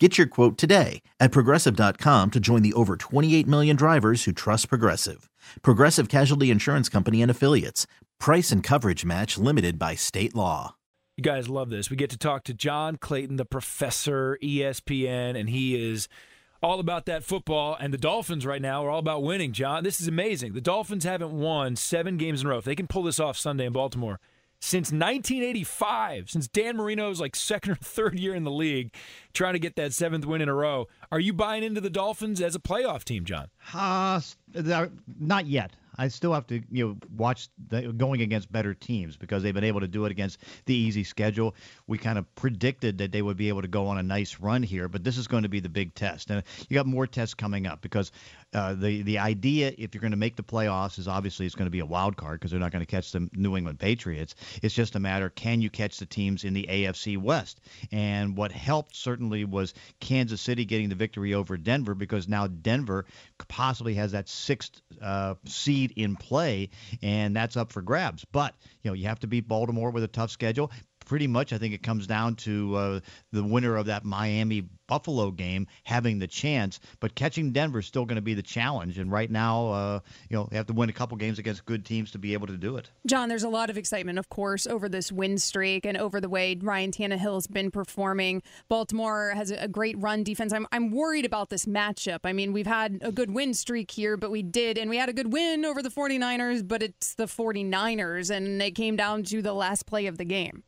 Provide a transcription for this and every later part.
Get your quote today at progressive.com to join the over 28 million drivers who trust Progressive. Progressive Casualty Insurance Company and Affiliates. Price and coverage match limited by state law. You guys love this. We get to talk to John Clayton, the professor, ESPN, and he is all about that football. And the Dolphins right now are all about winning, John. This is amazing. The Dolphins haven't won seven games in a row. If they can pull this off Sunday in Baltimore, since 1985, since Dan Marino's like second or third year in the league, trying to get that seventh win in a row. Are you buying into the Dolphins as a playoff team, John? Uh, not yet. I still have to you know watch the, going against better teams because they've been able to do it against the easy schedule. We kind of predicted that they would be able to go on a nice run here, but this is going to be the big test, and you got more tests coming up because uh, the the idea if you're going to make the playoffs is obviously it's going to be a wild card because they're not going to catch the New England Patriots. It's just a matter can you catch the teams in the AFC West? And what helped certainly was Kansas City getting the victory over Denver because now Denver possibly has that sixth uh, seed in play, and that's up for grabs. But you know you have to beat Baltimore with a tough schedule pretty much, I think it comes down to uh, the winner of that Miami Buffalo game having the chance, but catching Denver is still going to be the challenge. And right now, uh, you know, they have to win a couple games against good teams to be able to do it. John, there's a lot of excitement, of course, over this win streak and over the way Ryan Tannehill has been performing. Baltimore has a great run defense. I'm, I'm worried about this matchup. I mean, we've had a good win streak here, but we did, and we had a good win over the 49ers, but it's the 49ers, and it came down to the last play of the game.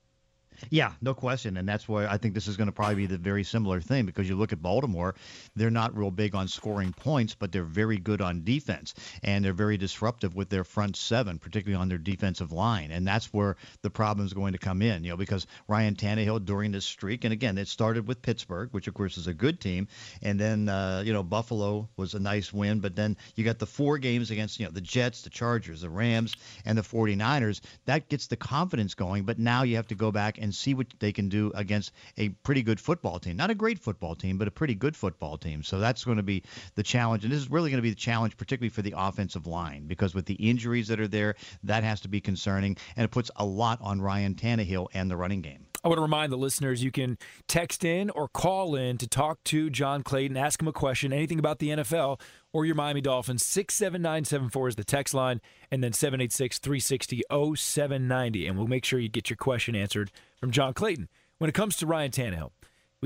Yeah, no question, and that's why I think this is going to probably be the very similar thing because you look at Baltimore, they're not real big on scoring points, but they're very good on defense, and they're very disruptive with their front seven, particularly on their defensive line, and that's where the problem is going to come in. You know, because Ryan Tannehill during this streak, and again, it started with Pittsburgh, which of course is a good team, and then uh, you know Buffalo was a nice win, but then you got the four games against you know the Jets, the Chargers, the Rams, and the 49ers. That gets the confidence going, but now you have to go back and and see what they can do against a pretty good football team. Not a great football team, but a pretty good football team. So that's going to be the challenge. And this is really going to be the challenge, particularly for the offensive line, because with the injuries that are there, that has to be concerning. And it puts a lot on Ryan Tannehill and the running game. I want to remind the listeners you can text in or call in to talk to John Clayton, ask him a question, anything about the NFL or your Miami Dolphins. 67974 is the text line, and then 786 360 0790. And we'll make sure you get your question answered from John Clayton. When it comes to Ryan Tannehill,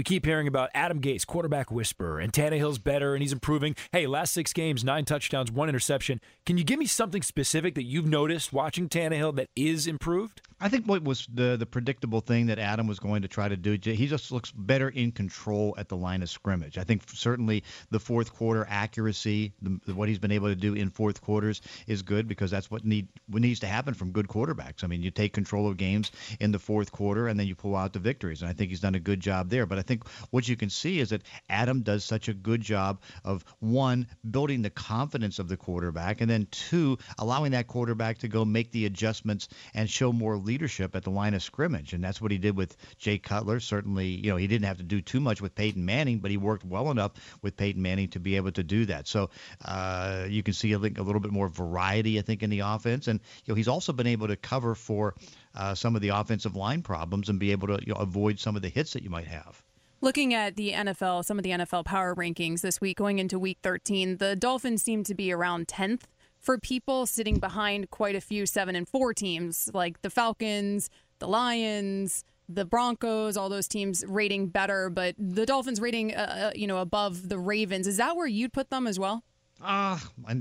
we keep hearing about Adam Gase, quarterback whisperer, and Tannehill's better and he's improving. Hey, last six games, nine touchdowns, one interception. Can you give me something specific that you've noticed watching Tannehill that is improved? I think what was the the predictable thing that Adam was going to try to do, he just looks better in control at the line of scrimmage. I think certainly the fourth quarter accuracy, the, what he's been able to do in fourth quarters is good because that's what need what needs to happen from good quarterbacks. I mean, you take control of games in the fourth quarter and then you pull out the victories, and I think he's done a good job there. But I think what you can see is that Adam does such a good job of one building the confidence of the quarterback, and then two allowing that quarterback to go make the adjustments and show more leadership at the line of scrimmage, and that's what he did with Jay Cutler. Certainly, you know, he didn't have to do too much with Peyton Manning, but he worked well enough with Peyton Manning to be able to do that. So uh, you can see a, a little bit more variety, I think, in the offense, and you know, he's also been able to cover for uh, some of the offensive line problems and be able to you know, avoid some of the hits that you might have. Looking at the NFL, some of the NFL power rankings this week going into week 13, the Dolphins seem to be around 10th for people sitting behind quite a few 7 and 4 teams like the Falcons, the Lions, the Broncos, all those teams rating better, but the Dolphins rating uh, uh you know above the Ravens. Is that where you'd put them as well? Ah, uh,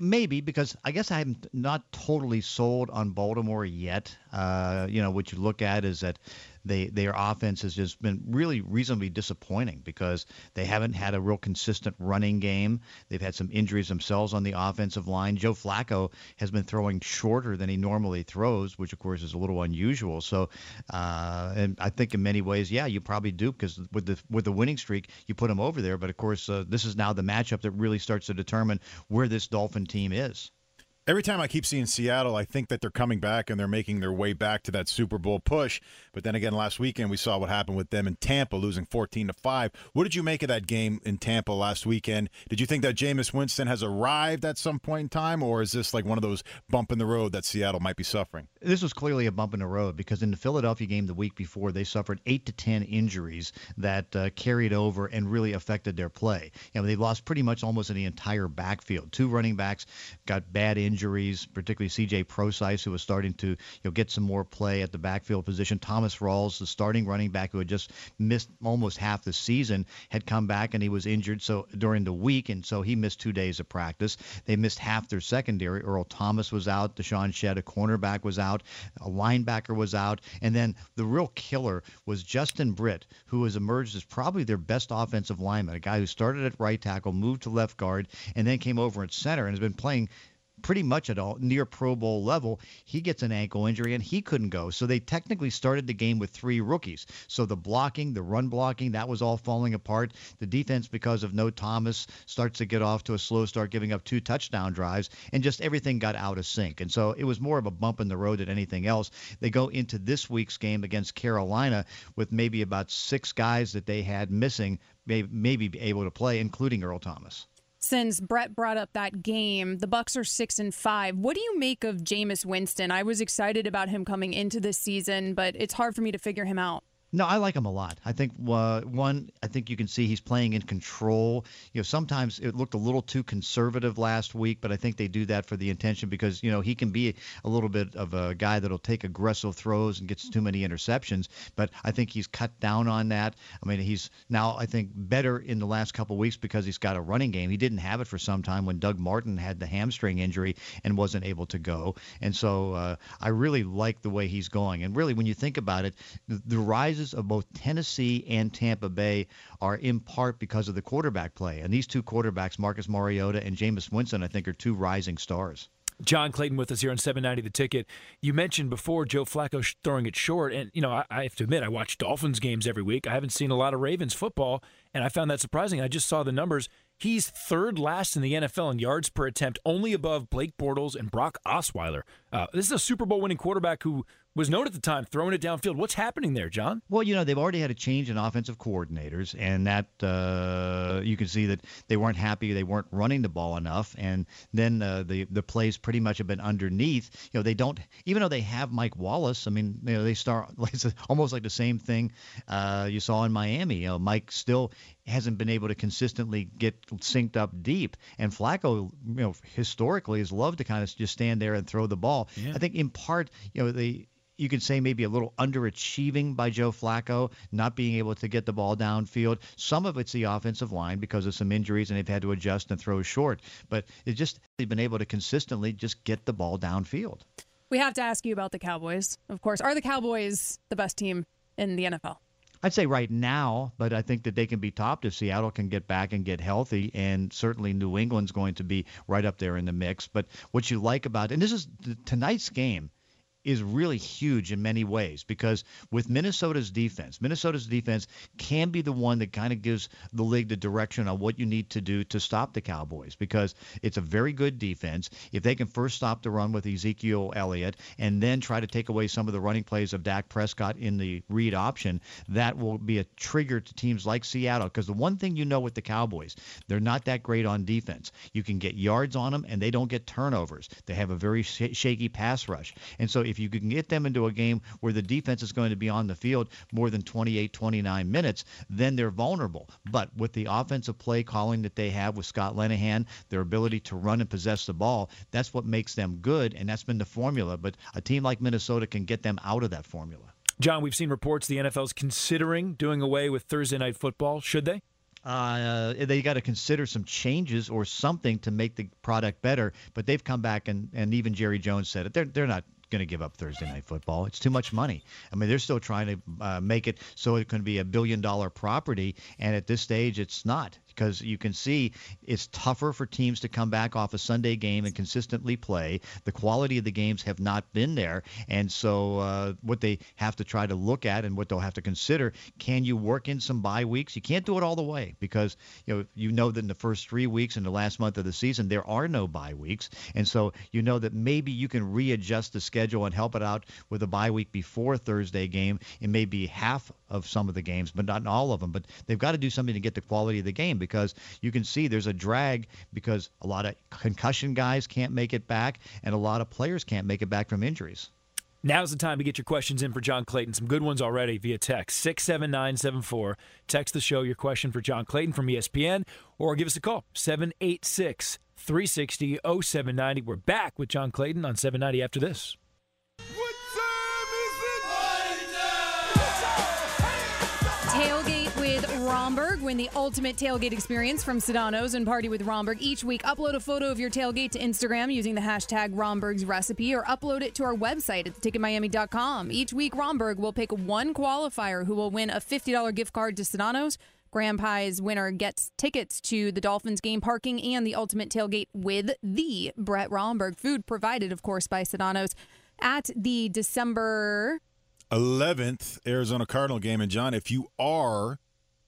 maybe because I guess I'm not totally sold on Baltimore yet. Uh, you know, what you look at is that they their offense has just been really reasonably disappointing because they haven't had a real consistent running game. They've had some injuries themselves on the offensive line. Joe Flacco has been throwing shorter than he normally throws, which of course is a little unusual. So, uh, and I think in many ways, yeah, you probably do because with the with the winning streak, you put them over there. But of course, uh, this is now the matchup that really starts to determine where this Dolphin team is. Every time I keep seeing Seattle, I think that they're coming back and they're making their way back to that Super Bowl push. But then again, last weekend we saw what happened with them in Tampa, losing 14 to 5. What did you make of that game in Tampa last weekend? Did you think that Jameis Winston has arrived at some point in time, or is this like one of those bump in the road that Seattle might be suffering? This was clearly a bump in the road because in the Philadelphia game the week before, they suffered 8 to 10 injuries that uh, carried over and really affected their play. You know, they lost pretty much almost the entire backfield. Two running backs got bad injuries, particularly C.J. Prosise, who was starting to you know get some more play at the backfield position. Thomas Rawls, the starting running back who had just missed almost half the season, had come back and he was injured so during the week, and so he missed two days of practice. They missed half their secondary. Earl Thomas was out. DeShawn Shead, a cornerback, was out. A linebacker was out, and then the real killer was Justin Britt, who has emerged as probably their best offensive lineman, a guy who started at right tackle, moved to left guard, and then came over at center and has been playing pretty much at all near Pro Bowl level. He gets an ankle injury and he couldn't go. So they technically started the game with three rookies. So the blocking, the run blocking, that was all falling apart. The defense, because of no Thomas, starts to get off to a slow start, giving up two touchdown drives, and just everything got out of sync. And so it was more of a bump in the road than anything else. They go into this week's game against Carolina with maybe about six guys that they had missing, may, maybe be able to play, including Earl Thomas since Brett brought up that game, the Bucks are six and five. What do you make of Jameis Winston? I was excited about him coming into this season, but it's hard for me to figure him out. No, I like him a lot. I think uh, one, I think you can see he's playing in control. You know, sometimes it looked a little too conservative last week, but I think they do that for the intention because you know he can be a little bit of a guy that'll take aggressive throws and gets too many interceptions. But I think he's cut down on that. I mean, he's now I think better in the last couple weeks because he's got a running game. He didn't have it for some time when Doug Martin had the hamstring injury and wasn't able to go. And so uh, I really like the way he's going. And really, when you think about it, the, the of both Tennessee and Tampa Bay are in part because of the quarterback play. And these two quarterbacks, Marcus Mariota and Jameis Winston, I think are two rising stars. John Clayton with us here on 790 The Ticket. You mentioned before Joe Flacco throwing it short, and you know I, I, have to admit I watch Dolphins games every week. I haven't seen a lot of Ravens football, and I found that surprising. I just saw the numbers. He's third last in the NFL in yards per attempt, only above Blake Bortles and Brock Osweiler. Uh, this is a Super Bowl winning quarterback who was known at the time throwing it downfield. What's happening there, John? Well, you know, they've already had a change in offensive coordinators, and that uh, you can see that they weren't happy. They weren't running the ball enough, and then uh, the the plays pretty much have been underneath. You know, they don't even though they have Mike Wallace. I mean, you know, they start it's almost like the same thing uh, you saw in Miami. You know, Mike still hasn't been able to consistently get synced up deep, and Flacco, you know, historically has loved to kind of just stand there and throw the ball. Yeah. I think in part, you know, they you could say maybe a little underachieving by Joe Flacco, not being able to get the ball downfield. Some of it's the offensive line because of some injuries and they've had to adjust and throw short. But it just they've been able to consistently just get the ball downfield. We have to ask you about the Cowboys, of course. Are the Cowboys the best team in the NFL? I'd say right now, but I think that they can be topped if Seattle can get back and get healthy, and certainly New England's going to be right up there in the mix. But what you like about and this is tonight's game is really huge in many ways because with Minnesota's defense, Minnesota's defense can be the one that kind of gives the league the direction on what you need to do to stop the Cowboys because it's a very good defense. If they can first stop the run with Ezekiel Elliott and then try to take away some of the running plays of Dak Prescott in the read option, that will be a trigger to teams like Seattle because the one thing you know with the Cowboys, they're not that great on defense. You can get yards on them and they don't get turnovers. They have a very sh- shaky pass rush. And so if if you can get them into a game where the defense is going to be on the field more than 28, 29 minutes, then they're vulnerable. But with the offensive play calling that they have with Scott Linehan, their ability to run and possess the ball, that's what makes them good, and that's been the formula. But a team like Minnesota can get them out of that formula. John, we've seen reports the NFL's considering doing away with Thursday night football. Should they? Uh, they got to consider some changes or something to make the product better. But they've come back and, and even Jerry Jones said it. They're they're not going to give up Thursday night football. It's too much money. I mean, they're still trying to uh, make it so it can be a billion dollar property, and at this stage, it's not because you can see it's tougher for teams to come back off a Sunday game and consistently play. The quality of the games have not been there, and so uh, what they have to try to look at and what they'll have to consider: can you work in some bye weeks? You can't do it all the way because you know you know that in the first three weeks in the last month of the season there are no bye weeks, and so you know that maybe you can readjust the schedule and help it out with a bye week before Thursday game It may be half of some of the games, but not all of them. But they've got to do something to get the quality of the game because you can see there's a drag because a lot of concussion guys can't make it back and a lot of players can't make it back from injuries. Now's the time to get your questions in for John Clayton. Some good ones already via text 67974. Text the show your question for John Clayton from ESPN or give us a call 786 360 0790. We're back with John Clayton on 790 after this. Romberg. Win the ultimate tailgate experience from Sedano's and party with Romberg. Each week, upload a photo of your tailgate to Instagram using the hashtag Romberg's recipe or upload it to our website at ticketmiami.com. Each week, Romberg will pick one qualifier who will win a $50 gift card to Sedano's. Grand Prize winner gets tickets to the Dolphins game parking and the ultimate tailgate with the Brett Romberg. Food provided, of course, by Sedano's at the December 11th Arizona Cardinal game. And John, if you are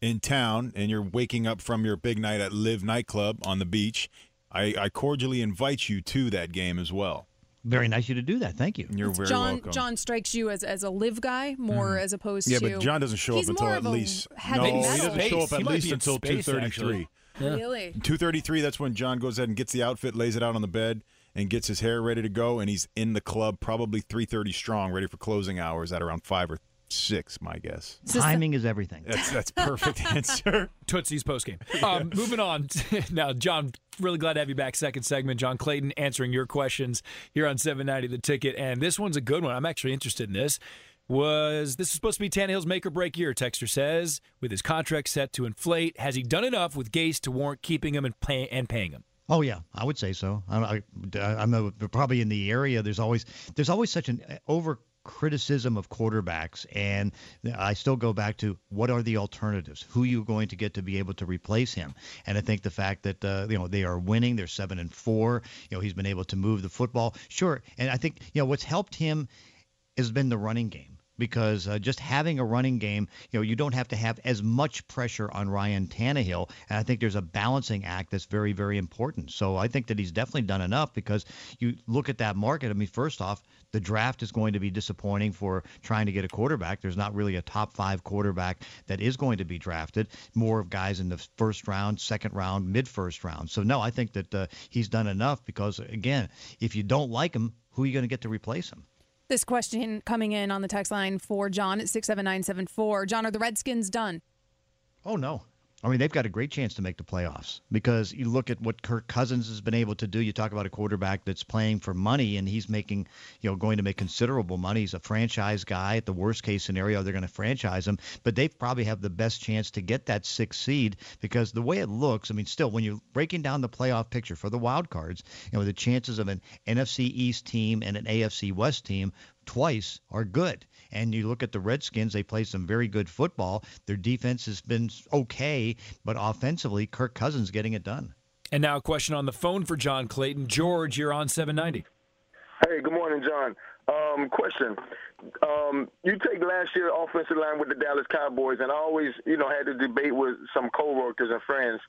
in town and you're waking up from your big night at Live nightclub on the beach, I, I cordially invite you to that game as well. Very nice of you to do that. Thank you. You're very John welcome. John strikes you as, as a live guy more hmm. as opposed yeah, to Yeah, but John doesn't show up He's until more at of a least no, he doesn't show up at least until space, two thirty really. Two thirty three. That's when John goes ahead and gets the outfit, lays it out on the bed, and gets his hair ready to go, and he's in the club probably three thirty strong, ready for closing hours at around five or six. My guess. Timing is everything. That's that's perfect answer. Tootsie's postgame. Um, moving on. now, John, really glad to have you back. Second segment. John Clayton answering your questions here on 790 The Ticket. And this one's a good one. I'm actually interested in this. Was this is supposed to be Tannehill's make or break year? Texter says, with his contract set to inflate, has he done enough with Gase to warrant keeping him and, pay, and paying him? Oh yeah, I would say so. I, I, I'm a, probably in the area. There's always there's always such an over criticism of quarterbacks, and I still go back to what are the alternatives? Who are you going to get to be able to replace him? And I think the fact that uh, you know they are winning, they're seven and four. You know he's been able to move the football, sure. And I think you know what's helped him has been the running game because uh, just having a running game, you know, you don't have to have as much pressure on Ryan Tannehill. And I think there's a balancing act that's very, very important. So I think that he's definitely done enough because you look at that market. I mean, first off, the draft is going to be disappointing for trying to get a quarterback. There's not really a top five quarterback that is going to be drafted. More of guys in the first round, second round, mid first round. So no, I think that uh, he's done enough because again, if you don't like him, who are you going to get to replace him? This question coming in on the text line for John at 67974. John, are the Redskins done? Oh no. I mean, they've got a great chance to make the playoffs because you look at what Kirk Cousins has been able to do. You talk about a quarterback that's playing for money, and he's making, you know, going to make considerable money. He's a franchise guy. At the worst case scenario, they're going to franchise him, but they probably have the best chance to get that sixth seed because the way it looks, I mean, still, when you're breaking down the playoff picture for the wild cards, you know, the chances of an NFC East team and an AFC West team twice are good. And you look at the Redskins, they play some very good football. Their defense has been okay, but offensively, Kirk Cousins getting it done. And now a question on the phone for John Clayton. George, you're on 790. Hey, good morning, John. Um, question. Um, you take last year offensive line with the Dallas Cowboys, and I always, you know, had to debate with some coworkers and friends.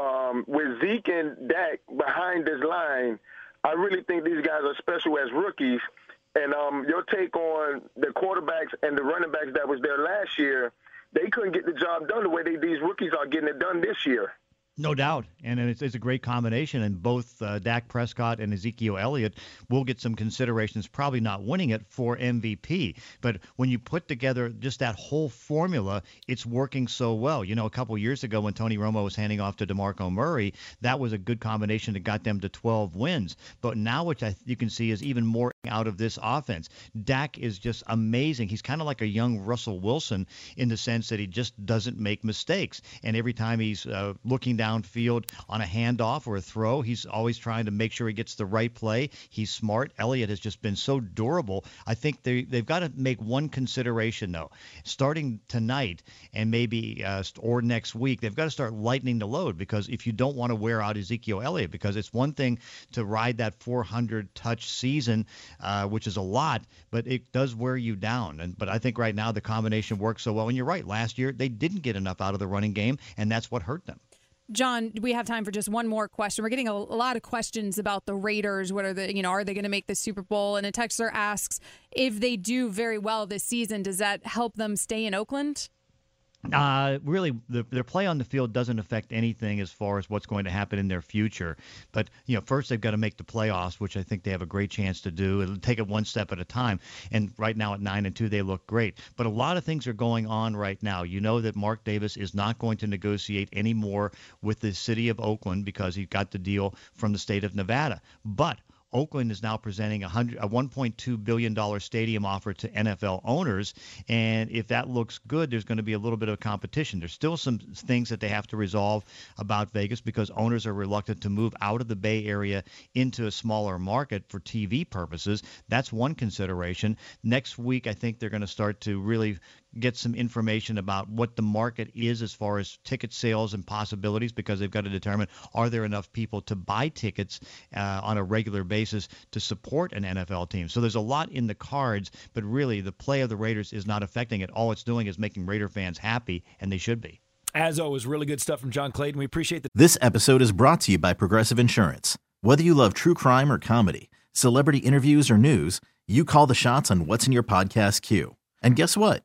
Um, with Zeke and Dak behind this line, I really think these guys are special as rookies. And um, your take on the quarterbacks and the running backs that was there last year, they couldn't get the job done the way they, these rookies are getting it done this year. No doubt, and it's, it's a great combination. And both uh, Dak Prescott and Ezekiel Elliott will get some considerations, probably not winning it for MVP. But when you put together just that whole formula, it's working so well. You know, a couple years ago when Tony Romo was handing off to DeMarco Murray, that was a good combination that got them to 12 wins. But now, which I, you can see is even more out of this offense. Dak is just amazing. He's kind of like a young Russell Wilson in the sense that he just doesn't make mistakes. And every time he's uh, looking downfield on a handoff or a throw, he's always trying to make sure he gets the right play. He's smart. Elliott has just been so durable. I think they they've got to make one consideration though. Starting tonight and maybe uh, or next week, they've got to start lightening the load because if you don't want to wear out Ezekiel Elliott, because it's one thing to ride that 400 touch season uh, which is a lot, but it does wear you down. And but I think right now the combination works so well. And you're right. Last year they didn't get enough out of the running game, and that's what hurt them. John, we have time for just one more question. We're getting a, a, lot of questions about the Raiders. What are the, you know, are they going to make the Super Bowl? And a texter asks if they do very well this season, does that help them stay in Oakland? Uh, really, the, their play on the field doesn't affect anything as far as what's going to happen in their future. But you know, first they've got to make the playoffs, which I think they have a great chance to do. It'll take it one step at a time. And right now at nine and two, they look great. But a lot of things are going on right now. You know that Mark Davis is not going to negotiate anymore with the city of Oakland because he got the deal from the state of Nevada. But Oakland is now presenting a, hundred, a $1.2 billion stadium offer to NFL owners. And if that looks good, there's going to be a little bit of competition. There's still some things that they have to resolve about Vegas because owners are reluctant to move out of the Bay Area into a smaller market for TV purposes. That's one consideration. Next week, I think they're going to start to really get some information about what the market is as far as ticket sales and possibilities because they've got to determine are there enough people to buy tickets uh, on a regular basis to support an NFL team. So there's a lot in the cards, but really the play of the Raiders is not affecting it. All it's doing is making Raider fans happy, and they should be. As always, really good stuff from John Clayton. We appreciate that. This episode is brought to you by Progressive Insurance. Whether you love true crime or comedy, celebrity interviews or news, you call the shots on what's in your podcast queue. And guess what?